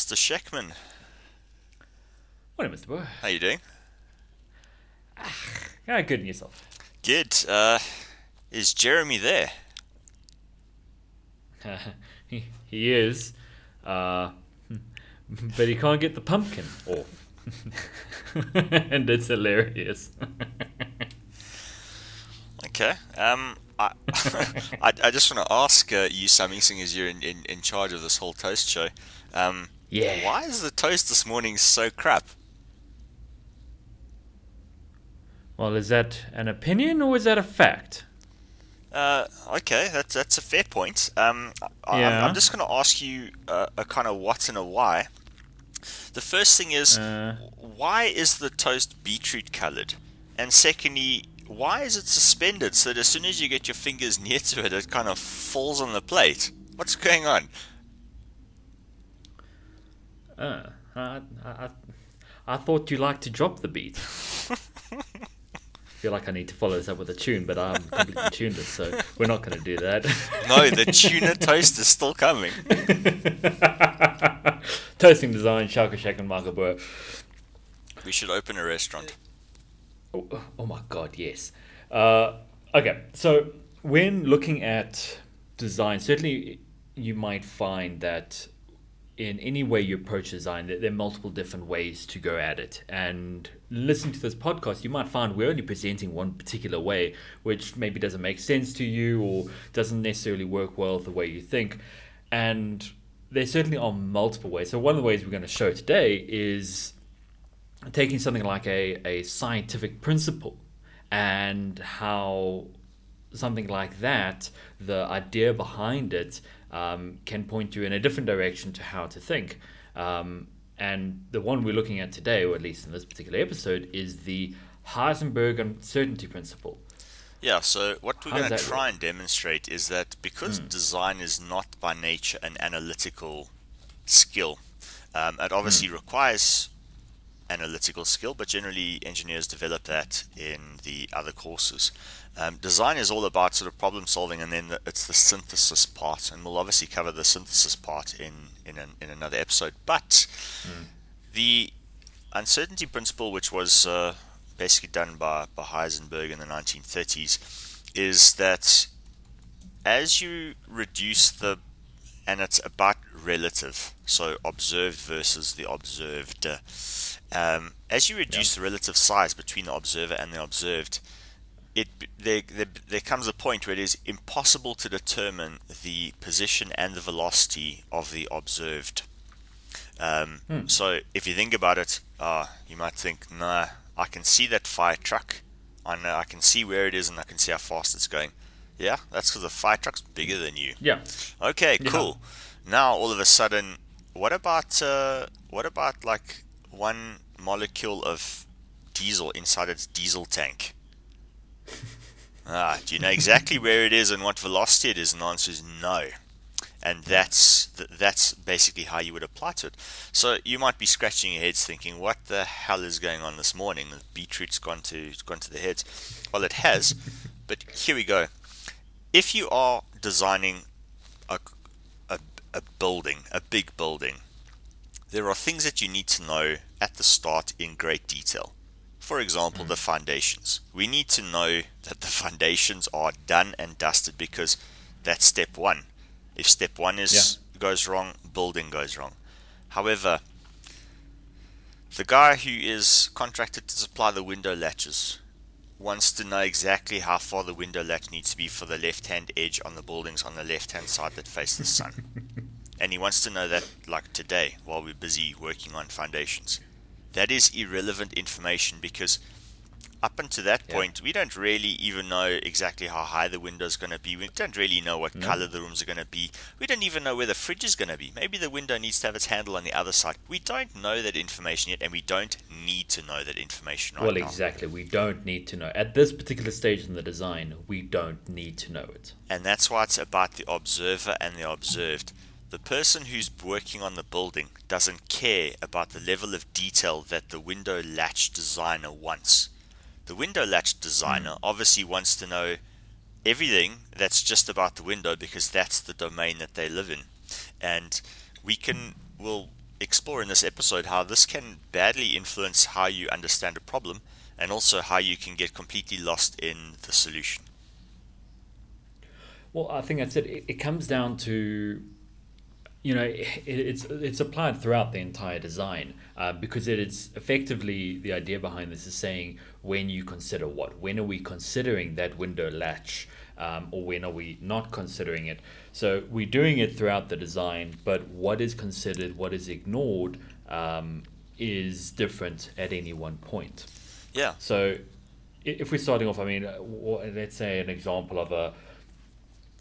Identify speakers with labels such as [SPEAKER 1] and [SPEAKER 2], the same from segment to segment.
[SPEAKER 1] Mr. Sheckman.
[SPEAKER 2] Morning, Mr. Boy.
[SPEAKER 1] How you doing?
[SPEAKER 2] Yeah, good in yourself.
[SPEAKER 1] Good. Uh, is Jeremy there?
[SPEAKER 2] he, he is, uh, but he can't get the pumpkin off. and it's hilarious.
[SPEAKER 1] Okay. Um, I, I, I just want to ask uh, you something, seeing as you're in, in, in charge of this whole toast show. Um,
[SPEAKER 2] Yeah.
[SPEAKER 1] Why is the toast this morning so crap?
[SPEAKER 2] well, is that an opinion or is that a fact?
[SPEAKER 1] Uh, okay, that's that's a fair point. Um, I,
[SPEAKER 2] Yeah.
[SPEAKER 1] I'm, I'm just going to ask you uh, a kind of what and a why. The first thing is,
[SPEAKER 2] Uh.
[SPEAKER 1] why is the toast beetroot coloured? And secondly, why is it suspended so that as soon as you get your fingers near to it, it kind of falls on the plate? What's going on?
[SPEAKER 2] Uh, I, I, I thought you liked to drop the beat. feel like I need to follow this up with a tune, but I'm completely tuneless, so we're not going to do that.
[SPEAKER 1] No, the tuna toast is still coming.
[SPEAKER 2] Toasting design, Shaka Shack and Michael Burr.
[SPEAKER 1] We should open a restaurant.
[SPEAKER 2] Oh, oh my god, yes. Uh, okay, so when looking at design, certainly you might find that in any way you approach design, there are multiple different ways to go at it. And listening to this podcast, you might find we're only presenting one particular way, which maybe doesn't make sense to you or doesn't necessarily work well the way you think. And there certainly are multiple ways. So one of the ways we're going to show today is taking something like a, a scientific principle and how something like that, the idea behind it, um, can point you in a different direction to how to think. Um, and the one we're looking at today, or at least in this particular episode, is the Heisenberg uncertainty principle.
[SPEAKER 1] Yeah, so what we're going to try and demonstrate is that because design is not by nature an analytical skill, um, it obviously requires analytical skill, but generally engineers develop that in the other courses. Um, design is all about sort of problem solving, and then the, it's the synthesis part, and we'll obviously cover the synthesis part in in, an, in another episode. But the uncertainty principle, which was uh, basically done by, by Heisenberg in the 1930s, is that as you reduce the, and it's about relative, so observed versus the observed. Um, as you reduce the relative size between the observer and the observed, it there, there, there comes a point where it is impossible to determine the position and the velocity of the observed. Um, So if you think about it, uh, you might think, nah, I can see that fire truck. I know I can see where it is and I can see how fast it's going. Yeah, that's because the fire truck's bigger than you.
[SPEAKER 2] Yeah.
[SPEAKER 1] Okay,
[SPEAKER 2] Yeah.
[SPEAKER 1] cool. Now all of a sudden, what about uh, what about like one molecule of diesel inside its diesel tank? Ah, do you know exactly where it is and what velocity it is? And the answer is no. And that's that's basically how you would apply to it. So you might be scratching your heads, thinking, "What the hell is going on this morning? The beetroot's gone to gone to the heads." Well, it has, but here we go. If you are designing a, a, a building, a big building, there are things that you need to know at the start in great detail. For example, mm. the foundations. We need to know that the foundations are done and dusted because that's step one. If step one is goes wrong, building goes wrong. However, the guy who is contracted to supply the window latches wants to know exactly how far the window latch needs to be for the left hand edge on the buildings on the left hand side that face the sun. and he wants to know that like today while we're busy working on foundations. That is irrelevant information because up until that
[SPEAKER 2] Yeah.
[SPEAKER 1] point we don't really even know exactly how high the window is going to be. We don't really know what
[SPEAKER 2] No.
[SPEAKER 1] color the rooms are going to be. We don't even know where the fridge is going to be. Maybe the window needs to have its handle on the other side. We don't know that information yet and we don't need to know that information right
[SPEAKER 2] well,
[SPEAKER 1] now.
[SPEAKER 2] exactly. We don't need to know. At this particular stage in the design, we don't need to know it.
[SPEAKER 1] And that's why it's about the observer and the observed. The person who's working on the building doesn't care about the level of detail that the window latch designer wants. The window latch designer hmm. obviously wants to know everything that's just about the window because that's the domain that they live in. And we can, we'll explore in this episode how this can badly influence how you understand a problem and also how you can get completely lost in the solution.
[SPEAKER 2] Well, I think that's it. It, it comes down to, you know, it, it's it's applied throughout the entire design uh, because it is effectively the idea behind this is saying when you consider what, when are we considering that window latch, um, or when are we not considering it? So we're doing it throughout the design, but what is considered, what is ignored, um, is different at any one point.
[SPEAKER 1] Yeah.
[SPEAKER 2] So if we're starting off, I mean, uh, let's say an example of a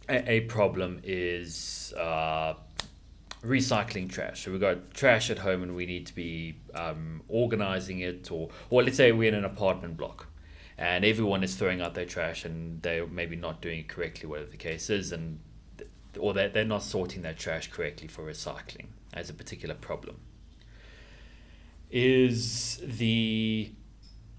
[SPEAKER 2] a, problem is uh, recycling trash. So we've got trash at home and we need to be um, organizing it, or or let's say we're in an apartment block and everyone is throwing out their trash and they're maybe not doing it correctly, whatever the case is, and or they're, they're not sorting their trash correctly for recycling as a particular problem. Is the,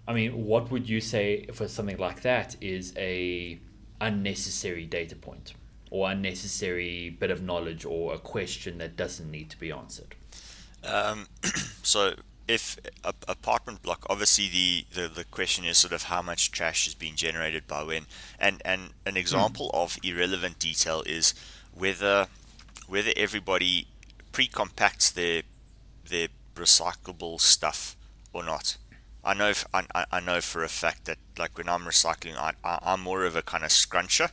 [SPEAKER 2] I mean, what would you say for something like that is a unnecessary data point or unnecessary bit of knowledge or a question that doesn't need to be answered?
[SPEAKER 1] Um, so if a, apartment block, obviously the, the, the question is sort of how much trash is being generated by when, and and an example mm. of irrelevant detail is whether whether everybody pre-compacts their their recyclable stuff or not. I know if, I, I know for a fact that like when I'm recycling, I, I am more of a kind of scruncher,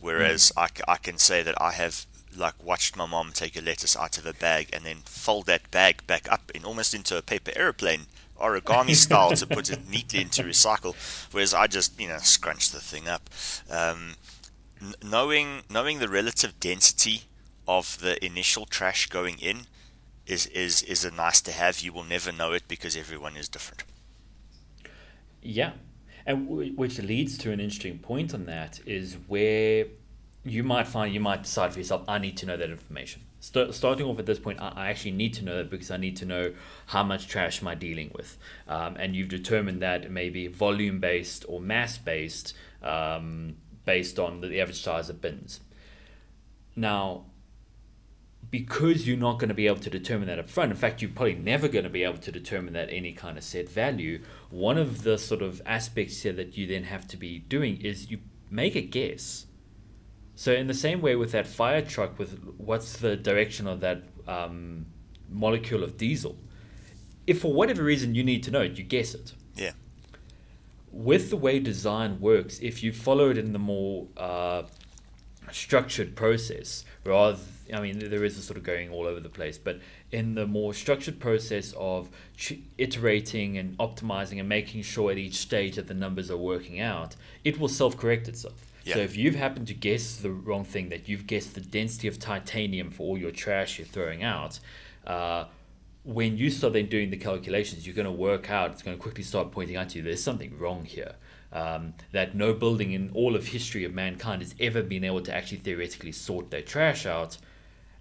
[SPEAKER 1] whereas mm. I, I can say that I have like watched my mom take a lettuce out of a bag and then fold that bag back up in almost into a paper aeroplane origami style to put it neatly into recycle. Whereas I just you know scrunch the thing up. Um, n- knowing knowing the relative density of the initial trash going in is is is a nice to have. You will never know it because everyone is different.
[SPEAKER 2] Yeah and w- which leads to an interesting point on that is where you might find you might decide for yourself i need to know that information. St- starting off at this point I, I actually need to know that because i need to know how much trash am i dealing with. Um, and you've determined that maybe volume based or mass based um, based on the average size of bins. Now because you're not going to be able to determine that up front, in fact, you're probably never going to be able to determine that any kind of set value. One of the sort of aspects here that you then have to be doing is you make a guess so in the same way with that fire truck, with what's the direction of that um, molecule of diesel, if for whatever reason you need to know it, you guess it.
[SPEAKER 1] Yeah.
[SPEAKER 2] With the way design works, if you follow it in the more uh, structured process, rather, I mean, there is a sort of going all over the place, but in the more structured process of iterating and optimizing and making sure at each stage that the numbers are working out, it will self correct itself. Yeah. So if you've happened to guess the wrong thing, that you've guessed the density of titanium for all your trash you're throwing out, uh, when you start then doing the calculations, you're going to work out, it's going to quickly start pointing out to you there's something wrong here. Um, that no building in all of history of mankind has ever been able to actually theoretically sort their trash out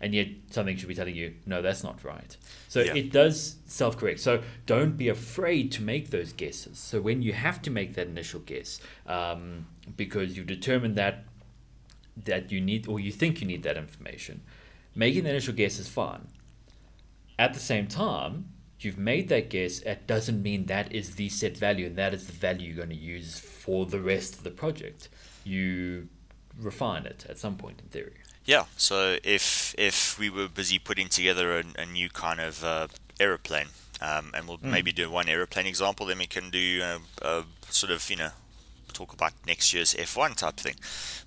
[SPEAKER 2] and yet something should be telling you no that's not right so yeah. it does self-correct so don't be afraid to make those guesses so when you have to make that initial guess um, because you've determined that that you need or you think you need that information making the initial guess is fine at the same time you've made that guess it doesn't mean that is the set value and that is the value you're going to use for the rest of the project you refine it at some point in theory
[SPEAKER 1] yeah, so if if we were busy putting together a, a new kind of uh, aeroplane, um, and we'll mm. maybe do one aeroplane example, then we can do uh, a sort of you know talk about next year's F1 type thing.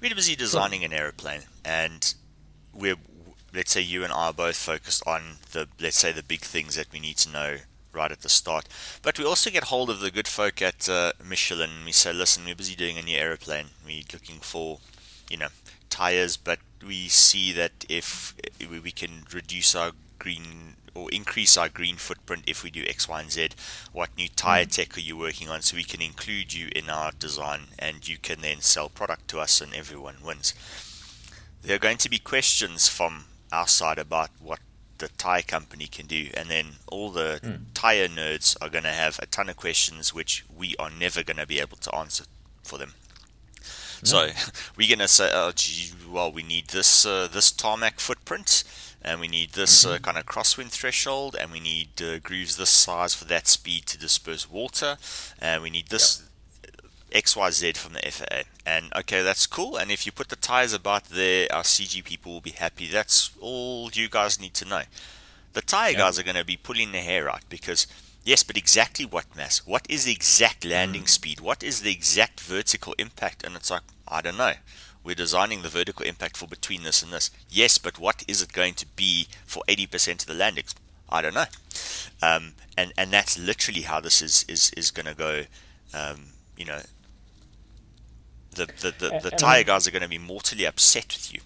[SPEAKER 1] We're busy designing an aeroplane, and we're let's say you and I are both focused on the let's say the big things that we need to know right at the start. But we also get hold of the good folk at uh, Michelin. And we say, listen, we're busy doing a new aeroplane. We're looking for, you know, tires, but we see that if we can reduce our green or increase our green footprint if we do X, Y, and Z. What new tire mm. tech are you working on? So we can include you in our design and you can then sell product to us and everyone wins. There are going to be questions from our side about what the tire company can do, and then all the mm. tire nerds are going to have a ton of questions which we are never going to be able to answer for them. So we're gonna say, oh, gee, well, we need this uh, this tarmac footprint, and we need this uh, kind of crosswind threshold, and we need uh, grooves this size for that speed to disperse water, and we need this XYZ from the FAA. And okay, that's cool. And if you put the tires about there, our CG people will be happy. That's all you guys need to know. The tire guys are going to be pulling their hair out because, yes, but exactly what mass? What is the exact landing mm. speed? What is the exact vertical impact? And it's like, I don't know. We're designing the vertical impact for between this and this. Yes, but what is it going to be for 80% of the landings? I don't know. Um, and, and that's literally how this is, is, is going to go, um, you know, the the, the, the tire guys are going to be mortally upset with you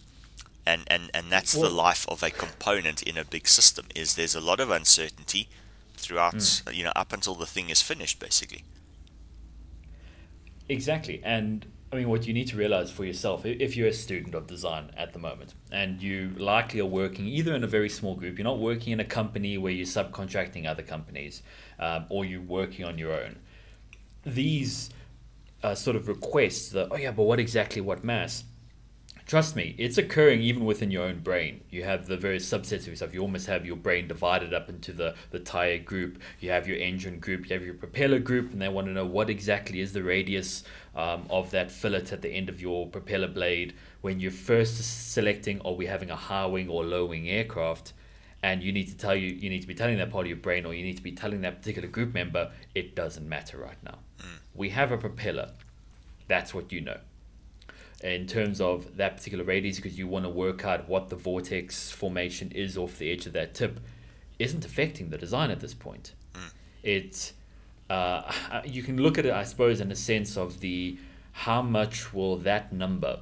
[SPEAKER 1] and and and that's the life of a component in a big system is there's a lot of uncertainty throughout mm. you know up until the thing is finished basically
[SPEAKER 2] exactly and i mean what you need to realize for yourself if you're a student of design at the moment and you likely are working either in a very small group you're not working in a company where you're subcontracting other companies um, or you're working on your own these uh, sort of requests that, oh yeah, but what exactly what mass? Trust me, it's occurring even within your own brain. You have the various subsets of yourself. You almost have your brain divided up into the, the tire group. You have your engine group. You have your propeller group, and they want to know what exactly is the radius um, of that fillet at the end of your propeller blade. When you're first selecting, are we having a high wing or low wing aircraft? And you need to tell you you need to be telling that part of your brain or you need to be telling that particular group member it doesn't matter right now. Mm. we have a propeller. That's what you know. In terms of that particular radius because you want to work out what the vortex formation is off the edge of that tip isn't affecting the design at this point. Mm. it uh, you can look at it i suppose in a sense of the how much will that number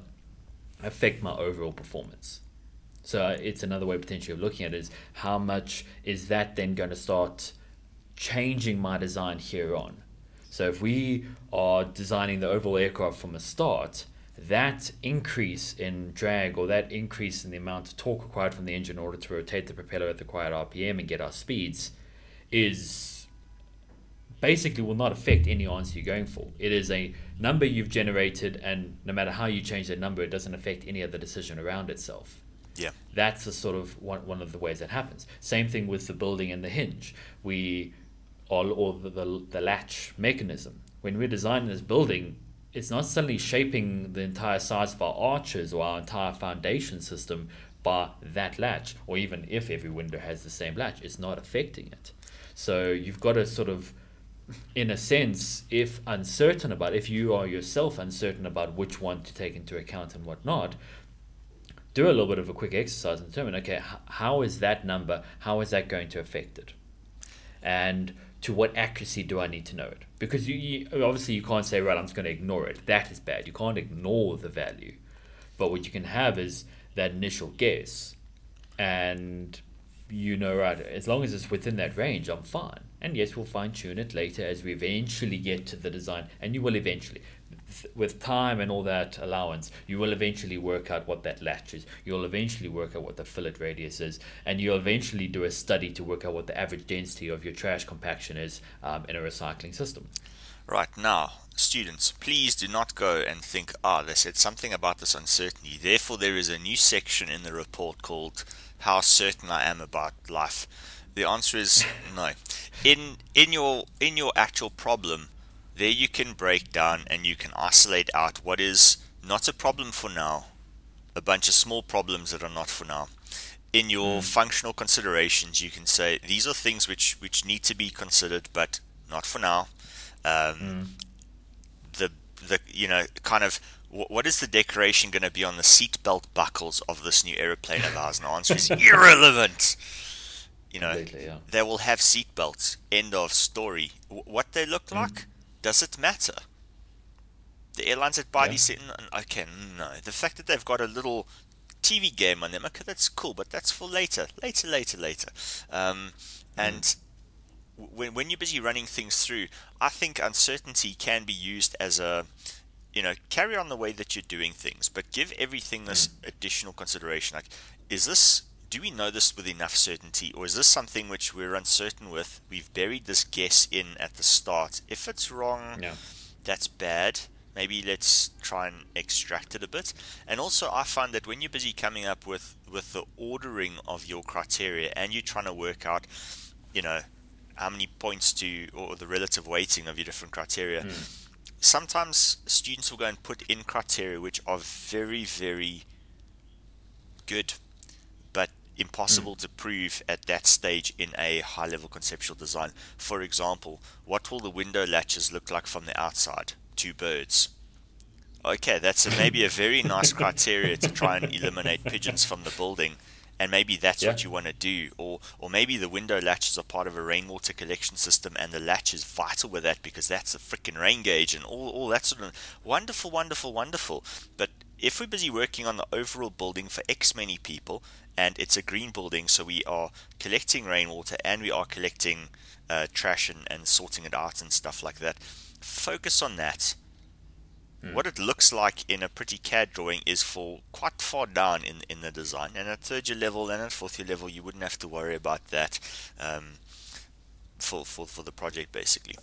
[SPEAKER 2] affect my overall performance so it's another way potentially of looking at it is how much is that then going to start changing my design here on? So if we are designing the overall aircraft from a start, that increase in drag or that increase in the amount of torque required from the engine in order to rotate the propeller at the required RPM and get our speeds is basically will not affect any answer you're going for. It is a number you've generated, and no matter how you change that number, it doesn't affect any other decision around itself.
[SPEAKER 1] Yeah.
[SPEAKER 2] That's a sort of one, one of the ways that happens. Same thing with the building and the hinge. We or, or the, the, the latch mechanism. When we're designing this building, it's not suddenly shaping the entire size of our arches or our entire foundation system by that latch, or even if every window has the same latch, it's not affecting it. So you've got to sort of, in a sense, if uncertain about, if you are yourself uncertain about which one to take into account and what not, do a little mm. bit of a quick exercise and determine okay how is that number how is that going to affect it? And to what accuracy do i need to know it? Because you, you obviously you can't say right i'm just going to ignore it. That is bad. You can't ignore the value. But what you can have is that initial guess and you know right as long as it's within that range i'm fine and yes we'll fine tune it later as we eventually get to the design and you will eventually with time and all that allowance, you will eventually work out what that latch is. You'll eventually work out what the fillet radius is, and you'll eventually do a study to work out what the average density of your trash compaction is um, in a recycling system.
[SPEAKER 1] Right now, students, please do not go and think, ah, oh, they said something about this uncertainty. Therefore, there is a new section in the report called "How Certain I Am About Life." The answer is no. In in your in your actual problem, there you can break down and you can isolate out what is not a problem for now, a bunch of small problems that are not for now. In your mm. functional considerations, you can say these are things which, which need to be considered, but not for now. Um, mm. The the you know kind of what is the decoration going to be on the seatbelt buckles of this new aeroplane of ours? And the answer is irrelevant. You know, yeah. they will have seatbelts. End of story. W- what they look mm. like, does it matter? The airlines that buy yeah. these, okay, no. The fact that they've got a little TV game on them, okay, that's cool, but that's for later, later, later, later. Um, and mm. when when you're busy running things through, I think uncertainty can be used as a you know, carry on the way that you're doing things, but give everything this mm. additional consideration. Like, is this do we know this with enough certainty, or is this something which we're uncertain with? We've buried this guess in at the start. If it's wrong, yeah. that's bad. maybe let's try and extract it a bit. And also, I find that when you're busy coming up with with the ordering of your criteria and you're trying to work out, you know, how many points to or the relative weighting of your different criteria. Mm. Sometimes students will go and put in criteria which are very, very good, impossible mm. to prove at that stage in a high level conceptual design. For example, what will the window latches look like from the outside? Two birds. Okay, that's a, maybe a very nice criteria to try and eliminate pigeons from the building and maybe that's yeah. what you want to do or or maybe the window latches are part of a rainwater collection system and the latch is vital with that because that's a freaking rain gauge and all, all that sort of wonderful wonderful wonderful but if we're busy working on the overall building for X many people and it's a green building so we are collecting rainwater and we are collecting uh, trash and, and sorting it out and stuff like that focus on that Mm. What it looks like in a pretty CAD drawing is for quite far down in, in the design. And at third year level and at fourth year level, you wouldn't have to worry about that um, for, for, for the project basically.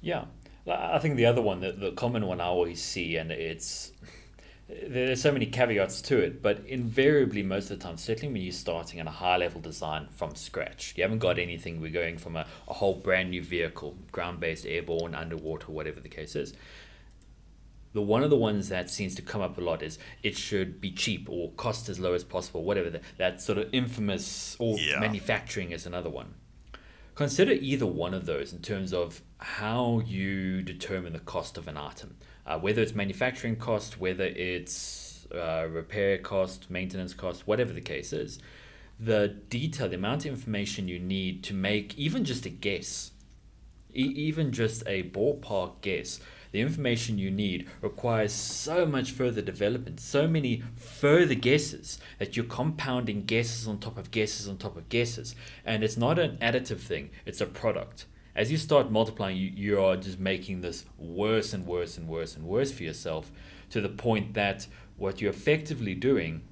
[SPEAKER 2] Yeah. I think the other one, the, the common one I always see, and it's there's so many caveats to it, but invariably, most of the time, certainly when you're starting on a high level design from scratch, you haven't got anything, we're going from a, a whole brand new vehicle, ground based, airborne, underwater, whatever the case is the one of the ones that seems to come up a lot is it should be cheap or cost as low as possible, whatever the, that sort of infamous or yeah. manufacturing is another one. Consider either one of those in terms of how you determine the cost of an item, uh, whether it's manufacturing cost, whether it's uh, repair cost, maintenance cost, whatever the case is. The detail, the amount of information you need to make even just a guess, e- even just a ballpark guess the information you need requires so much further development, so many further guesses that you're compounding guesses on top of guesses on top of guesses. And it's not an additive thing, it's a product. As you start multiplying, you, you are just making this worse and worse and worse and worse for yourself to the point that what you're effectively doing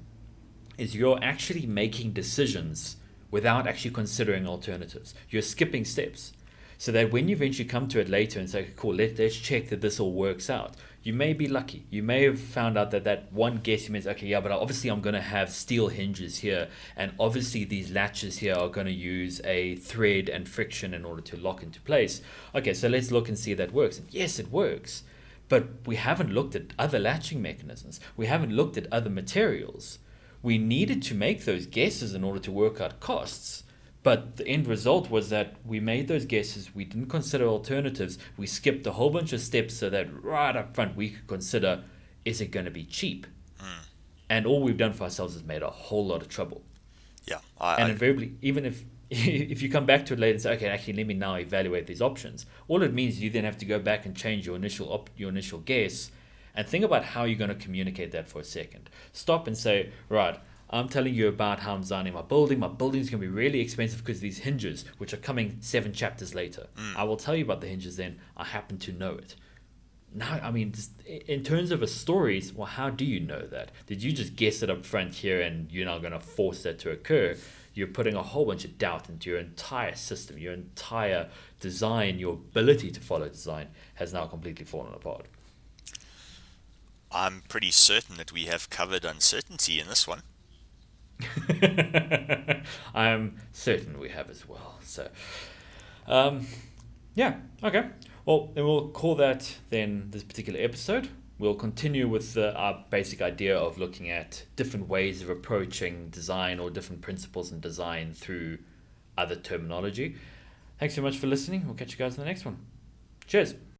[SPEAKER 2] is you're actually making decisions without actually considering alternatives. You're skipping steps so that when you eventually come to it later and say, cool, let, let's check that this all works out, you may be lucky. You may have found out that that one guess means, okay, yeah, but obviously I'm going to have steel hinges here, and obviously these latches here are going to use a thread and friction in order to lock into place. Okay, so let's look and see if that works. And yes, it works, but we haven't looked at other latching mechanisms. We haven't looked at other materials. We needed to make those guesses in order to work out costs but the end result was that we made those guesses, we didn't consider alternatives, we skipped a whole bunch of steps so that right up front we could consider is it going to be cheap? Mm. And all we've done for ourselves is made a whole lot of trouble.
[SPEAKER 1] Yeah.
[SPEAKER 2] I, and I, invariably, even if if you come back to it later and say, okay, actually, let me now evaluate these options, all it means is you then have to go back and change your initial op- your initial guess and think about how you're going to communicate that for a second. Stop and say, right, I'm telling you about how I'm designing my building. My building is going to be really expensive because of these hinges, which are coming seven chapters later. Mm. I will tell you about the hinges then. I happen to know it. Now, I mean, in terms of a stories, well, how do you know that? Did you just guess it up front here and you're not going to force that to occur? You're putting a whole bunch of doubt into your entire system, your entire design, your ability to follow design has now completely fallen apart.
[SPEAKER 1] I'm pretty certain that we have covered uncertainty in this one.
[SPEAKER 2] I'm certain we have as well. So, um, yeah, okay. Well, then we'll call that then this particular episode. We'll continue with uh, our basic idea of looking at different ways of approaching design or different principles in design through other terminology. Thanks so much for listening. We'll catch you guys in the next one. Cheers.